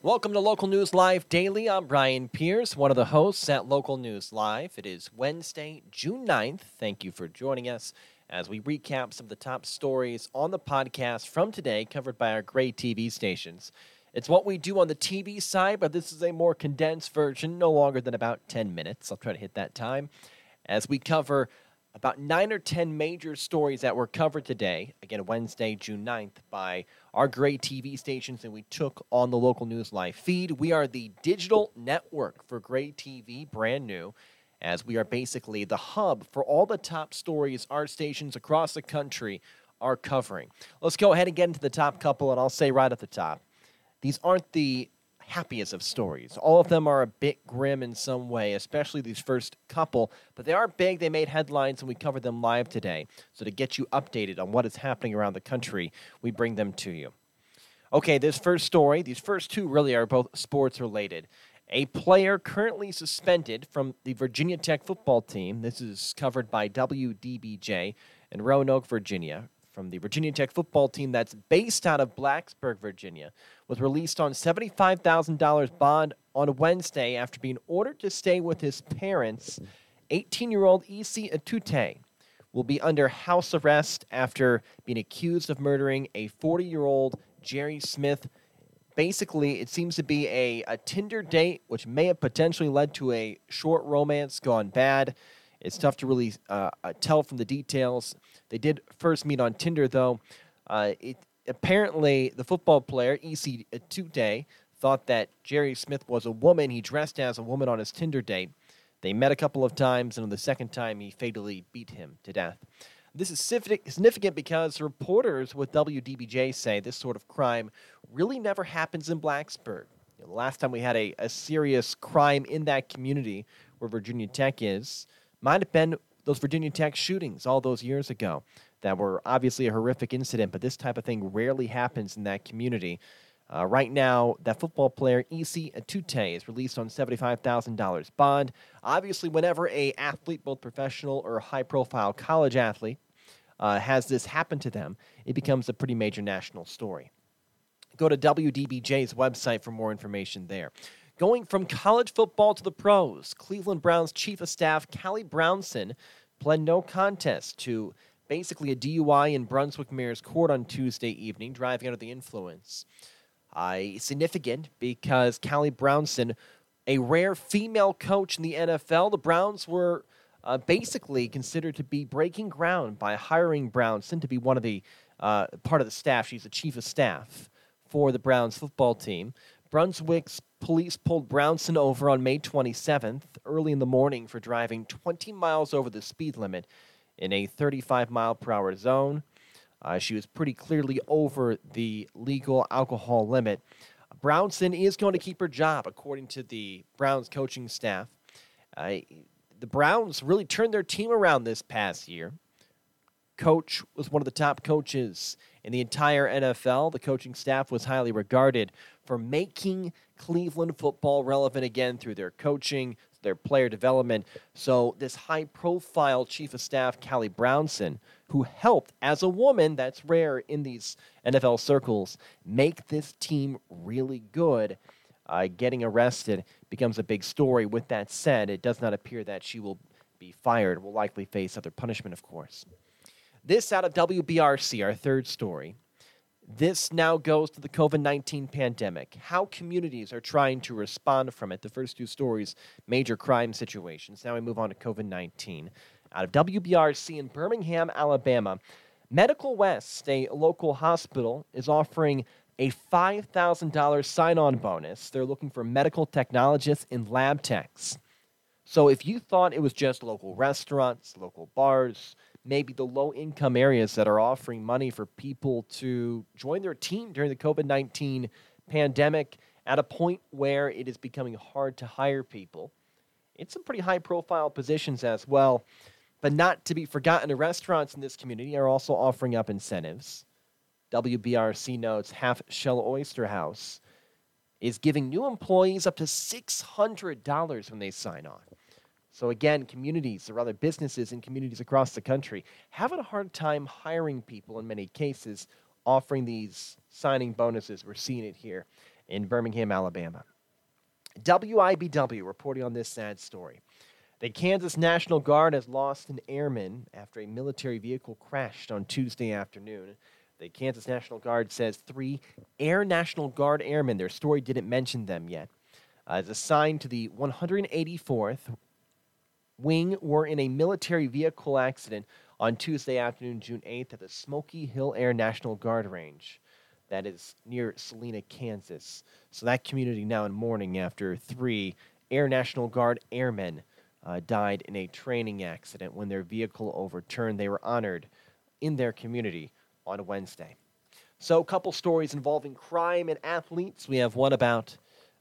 Welcome to Local News Live Daily. I'm Brian Pierce, one of the hosts at Local News Live. It is Wednesday, June 9th. Thank you for joining us as we recap some of the top stories on the podcast from today covered by our great TV stations. It's what we do on the TV side, but this is a more condensed version, no longer than about 10 minutes. I'll try to hit that time as we cover about nine or 10 major stories that were covered today, again, Wednesday, June 9th, by our great TV stations and we took on the local news live feed. We are the digital network for Gray TV, brand new, as we are basically the hub for all the top stories our stations across the country are covering. Let's go ahead and get into the top couple, and I'll say right at the top these aren't the happiest of stories. All of them are a bit grim in some way, especially these first couple, but they are big. They made headlines, and we covered them live today. So, to get you updated on what is happening around the country, we bring them to you. Okay, this first story, these first two really are both sports related. A player currently suspended from the Virginia Tech football team, this is covered by WDBJ in Roanoke, Virginia, from the Virginia Tech football team that's based out of Blacksburg, Virginia, was released on $75,000 bond on Wednesday after being ordered to stay with his parents. 18 year old Isi Etute will be under house arrest after being accused of murdering a 40 year old Jerry Smith. Basically, it seems to be a, a Tinder date, which may have potentially led to a short romance gone bad. It's tough to really uh, uh, tell from the details. They did first meet on Tinder, though. Uh, it, apparently, the football player, Isi Etute, thought that Jerry Smith was a woman. He dressed as a woman on his Tinder date. They met a couple of times, and on the second time, he fatally beat him to death. This is significant because reporters with WDBJ say this sort of crime really never happens in Blacksburg. You know, the last time we had a, a serious crime in that community where Virginia Tech is, might have been those Virginia Tech shootings all those years ago that were obviously a horrific incident, but this type of thing rarely happens in that community. Uh, right now, that football player Isi Etute is released on $75,000 bond. Obviously, whenever a athlete, both professional or high-profile college athlete, uh, has this happen to them, it becomes a pretty major national story. Go to WDBJ's website for more information there. Going from college football to the pros, Cleveland Browns chief of staff Callie Brownson pled no contest to basically a DUI in Brunswick Mayor's Court on Tuesday evening, driving under the influence. Uh, significant because Callie Brownson, a rare female coach in the NFL, the Browns were uh, basically considered to be breaking ground by hiring Brownson to be one of the uh, part of the staff. She's the chief of staff for the Browns football team. Brunswick's police pulled Brownson over on May 27th, early in the morning, for driving 20 miles over the speed limit in a 35 mile per hour zone. Uh, she was pretty clearly over the legal alcohol limit. Brownson is going to keep her job, according to the Browns coaching staff. Uh, the Browns really turned their team around this past year. Coach was one of the top coaches in the entire NFL. The coaching staff was highly regarded for making Cleveland football relevant again through their coaching, their player development. So, this high profile chief of staff, Callie Brownson, who helped as a woman, that's rare in these NFL circles, make this team really good. Uh, getting arrested becomes a big story. With that said, it does not appear that she will be fired, will likely face other punishment, of course. This out of WBRC, our third story. This now goes to the COVID 19 pandemic, how communities are trying to respond from it. The first two stories, major crime situations. Now we move on to COVID 19. Out of WBRC in Birmingham, Alabama, Medical West, a local hospital, is offering a $5,000 sign on bonus. They're looking for medical technologists and lab techs. So if you thought it was just local restaurants, local bars, maybe the low income areas that are offering money for people to join their team during the COVID 19 pandemic at a point where it is becoming hard to hire people. It's some pretty high profile positions as well. But not to be forgotten, the restaurants in this community are also offering up incentives. WBRC notes Half Shell Oyster House is giving new employees up to $600 when they sign on. So, again, communities, or rather businesses in communities across the country, having a hard time hiring people in many cases, offering these signing bonuses. We're seeing it here in Birmingham, Alabama. WIBW reporting on this sad story. The Kansas National Guard has lost an airman after a military vehicle crashed on Tuesday afternoon. The Kansas National Guard says three Air National Guard airmen, their story didn't mention them yet, uh, is assigned to the 184th Wing were in a military vehicle accident on Tuesday afternoon, June 8th, at the Smoky Hill Air National Guard Range. That is near Salina, Kansas. So that community now in mourning after three Air National Guard airmen uh, died in a training accident when their vehicle overturned. They were honored in their community on Wednesday. So, a couple stories involving crime and athletes. We have one about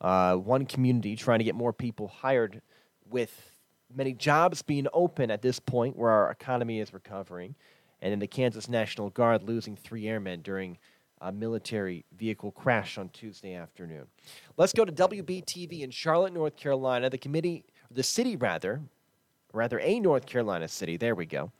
uh, one community trying to get more people hired with many jobs being open at this point where our economy is recovering, and then the Kansas National Guard losing three airmen during a military vehicle crash on Tuesday afternoon. Let's go to WBTV in Charlotte, North Carolina. The committee, the city rather, rather a North Carolina city. There we go.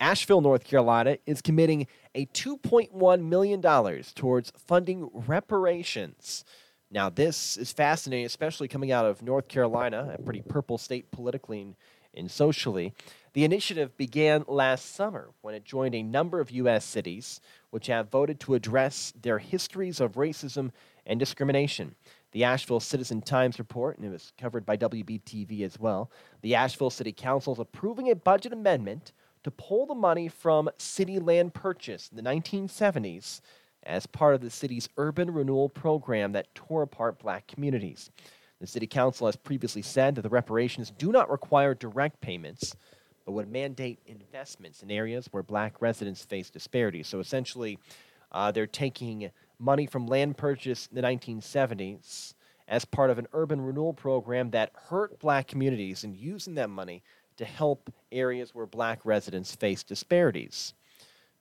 Asheville, North Carolina, is committing a $2.1 million towards funding reparations. Now, this is fascinating, especially coming out of North Carolina, a pretty purple state politically and, socially. The initiative began last summer when it joined a number of U.S. cities which have voted to address their histories of racism and discrimination. The Asheville Citizen Times report, and it was covered by WBTV as well. The Asheville City Council is approving a budget amendment to pull the money from city land purchase in the 1970s as part of the city's urban renewal program that tore apart black communities. The City Council has previously said that the reparations do not require direct payments, but would mandate investments in areas where black residents face disparities. So essentially, uh, they're taking money from land purchase in the 1970s as part of an urban renewal program that hurt black communities and using that money to help areas where black residents face disparities.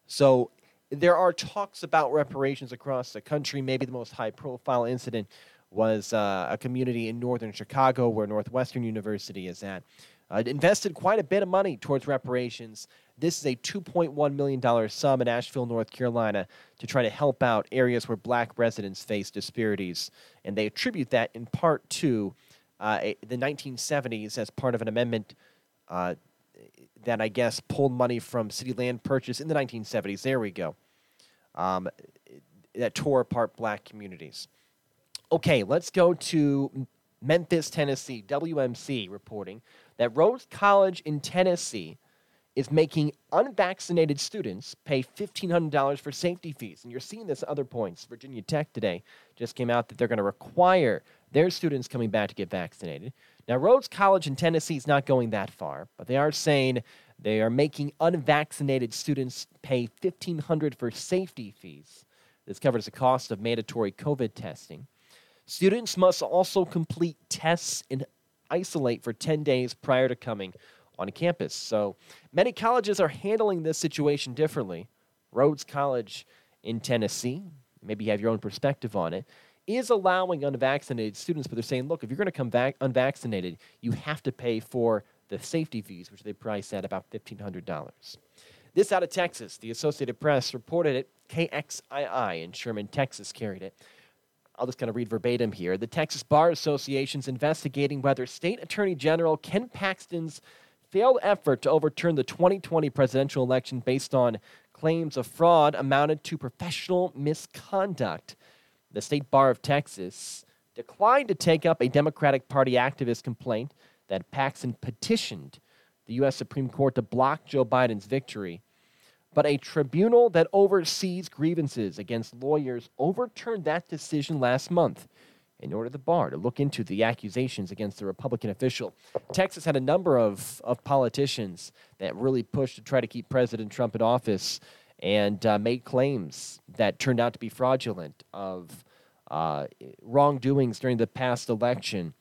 So there are talks about reparations across the country. Maybe the most high profile incident was uh, a community in northern Chicago where Northwestern University is at. Uh, invested quite a bit of money towards reparations. This is a $2.1 million sum in Asheville, North Carolina, to try to help out areas where black residents face disparities. And they attribute that in part to uh, the 1970s as part of an amendment uh, that I guess pulled money from city land purchase in the 1970s. There we go. Um, that tore apart black communities. Okay, let's go to Memphis, Tennessee. WMC reporting that Rhodes College in Tennessee is making unvaccinated students pay $1,500 for safety fees. And you're seeing this at other points. Virginia Tech today just came out that they're going to require their students coming back to get vaccinated. Now, Rhodes College in Tennessee is not going that far, but they are saying they are making unvaccinated students pay $1,500 for safety fees. This covers the cost of mandatory COVID testing. Students must also complete tests and isolate for 10 days prior to coming on campus. So many colleges are handling this situation differently. Rhodes College in Tennessee, maybe you have your own perspective on it, is allowing unvaccinated students, but they're saying, look, if you're going to come back unvaccinated, you have to pay for the safety fees, which they price at about $1,500. This out of Texas. The Associated Press reported it. KXII in Sherman, Texas carried it. I'll just kind of read verbatim here. The Texas Bar Association is investigating whether State Attorney General Ken Paxton's failed effort to overturn the 2020 presidential election based on claims of fraud amounted to professional misconduct the State Bar of Texas declined to take up a Democratic Party activist complaint that Paxton petitioned the U.S. Supreme Court to block Joe Biden's victory. But a tribunal that oversees grievances against lawyers overturned that decision last month in order the bar to look into the accusations against the Republican official. Texas had a number of, of politicians that really pushed to try to keep President Trump in office and uh, made claims that turned out to be fraudulent of uh, wrongdoings during the past election.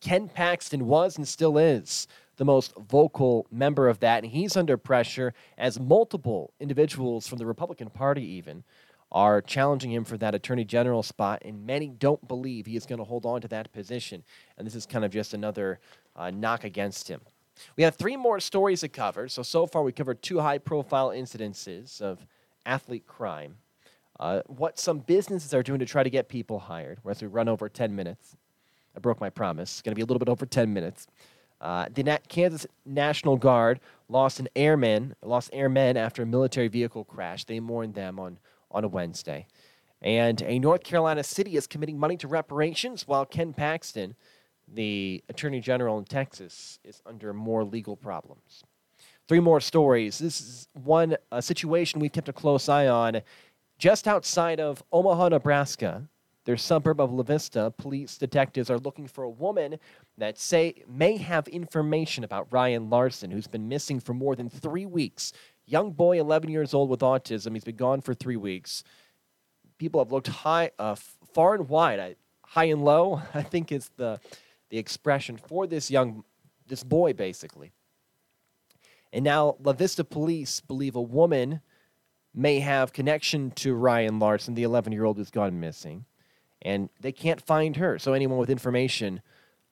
Ken Paxton was and still is the most vocal member of that, and he's under pressure as multiple individuals from the Republican Party, even, are challenging him for that attorney general spot, and many don't believe he is going to hold on to that position. And this is kind of just another uh, knock against him. We have three more stories to cover. So, so far we covered two high profile incidences of athlete crime. uh, what some businesses are doing to try to get people hired. As we run over 10 minutes, I broke my promise. It's going to be a little bit over 10 minutes. Uh, the Kansas National Guard lost an airman, lost airmen after a military vehicle crash. They mourned them on, on a Wednesday. And a North Carolina city is committing money to reparations while Ken Paxton, the Attorney General in Texas, is under more legal problems. Three more stories. This is one a situation we've kept a close eye on. Just outside of Omaha, Nebraska, their suburb of La Vista, police detectives are looking for a woman that say may have information about Ryan Larsen, who's been missing for more than three weeks. Young boy, 11 years old with autism. He's been gone for three weeks. People have looked high, uh, far and wide, I, high and low. I think is the the expression for this young, this boy, basically. And now La Vista police believe a woman may have connection to Ryan Larsen, the 11 year old who's gone missing, and they can't find her. So anyone with information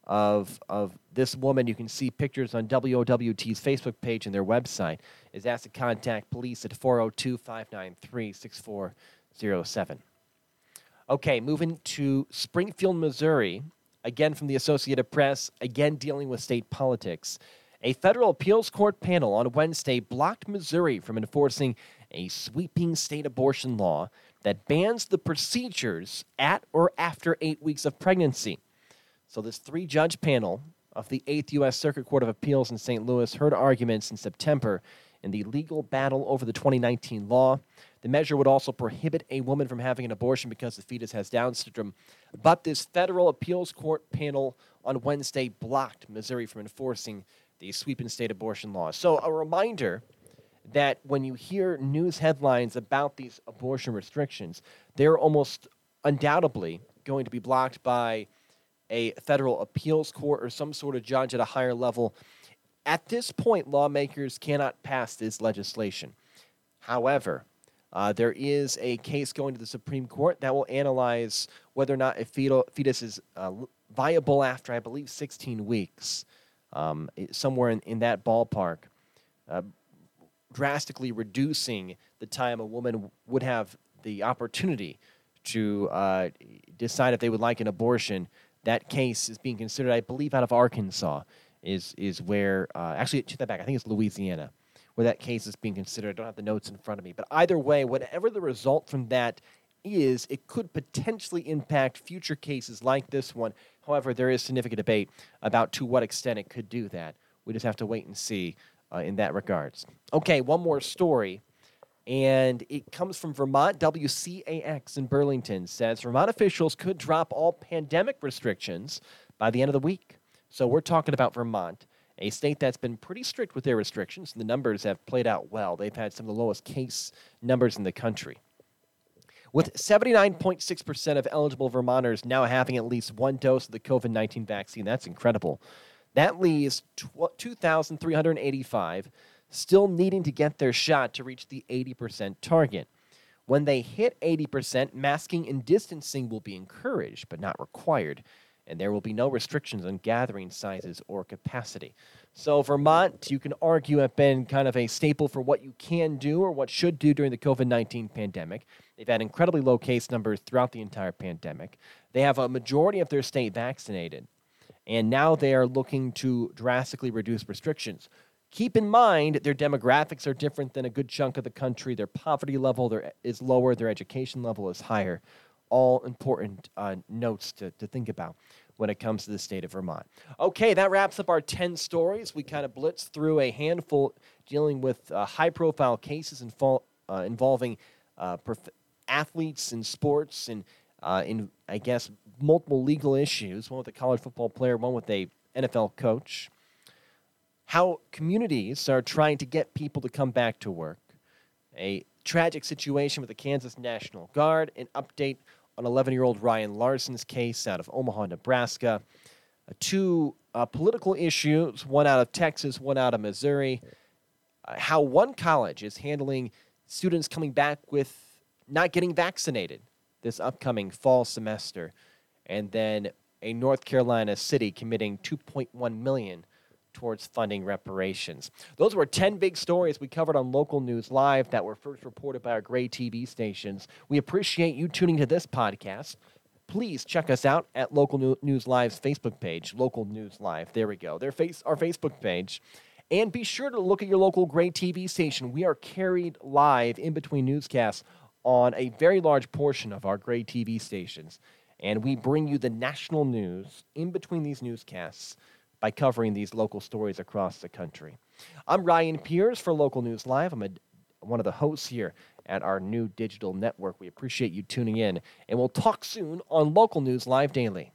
of of this woman, you can see pictures on WOWT's Facebook page and their website, is asked to contact police at 402 593 6407. Okay, moving to Springfield, Missouri, again from the Associated Press, again dealing with state politics. A federal appeals court panel on Wednesday blocked Missouri from enforcing a sweeping state abortion law that bans the procedures at or after eight weeks of pregnancy. So, this three judge panel of the 8th U.S. Circuit Court of Appeals in St. Louis heard arguments in September in the legal battle over the 2019 law. The measure would also prohibit a woman from having an abortion because the fetus has Down syndrome. But this federal appeals court panel on Wednesday blocked Missouri from enforcing the sweeping state abortion law. So, a reminder that when you hear news headlines about these abortion restrictions, they're almost undoubtedly going to be blocked by a federal appeals court or some sort of judge at a higher level. At this point, lawmakers cannot pass this legislation. However, uh, there is a case going to the Supreme Court that will analyze whether or not a fetus is uh, viable after, I believe, 16 weeks, um, somewhere in, in that ballpark, uh, drastically reducing the time a woman would have the opportunity to uh, decide if they would like an abortion that case is being considered, I believe, out of Arkansas, is is where uh, actually to that back, I think it's Louisiana, where that case is being considered. I don't have the notes in front of me, but either way, whatever the result from that is, it could potentially impact future cases like this one. However, there is significant debate about to what extent it could do that. We just have to wait and see uh, in that regards. Okay, one more story and it comes from Vermont. WCAX in Burlington says Vermont officials could drop all pandemic restrictions by the end of the week. So we're talking about Vermont, a state that's been pretty strict with their restrictions. The numbers have played out well. They've had some of the lowest case numbers in the country. With 79.6% of eligible Vermonters now having at least one dose of the COVID 19 vaccine, that's incredible. That leaves 2,385 still needing to get their shot to reach the 80% target. When they hit 80%, masking and distancing will be encouraged but not required, and there will be no restrictions on gathering sizes or capacity. So, Vermont, you can argue, have been kind of a staple for what you can do or what should do during the COVID 19 pandemic. They've had incredibly low case numbers throughout the entire pandemic. They have a majority of their state vaccinated, and now they are looking to drastically reduce restrictions. Keep in mind their demographics are different than a good chunk of the country. Their poverty level is lower, their education level is higher. All important uh, notes to, to think about when it comes to the state of Vermont. Okay, that wraps up our 10 stories. We kind of blitzed through a handful dealing with uh, high profile cases info- uh, involving uh, athletes in sports and, uh, in, I guess, multiple legal issues one with a college football player, one with a NFL coach how communities are trying to get people to come back to work, a tragic situation with the Kansas National Guard, an update on 11 year old Ryan Larsen's case out of Omaha, Nebraska, uh, two uh, political issues, one out of Texas, one out of Missouri, uh, how one college is handling students coming back with not getting vaccinated this upcoming fall semester, and then a North Carolina city committing 2.1 million towards funding reparations. Those were 10 big stories we covered on Local News Live that were first reported by our Gray TV stations. We appreciate you tuning to this podcast. Please check us out at Local News Live's Facebook page, Local News Live. There we go. Their face, our Facebook page. And be sure to look at your local Gray TV station. We are carried live in between newscasts on a very large portion of our Gray TV stations. And we bring you the national news in between these newscasts by covering these local stories across the country. I'm Ryan Pierce for Local News Live. I'm a, one of the hosts here at our new digital network. We appreciate you tuning in, and we'll talk soon on Local News Live Daily.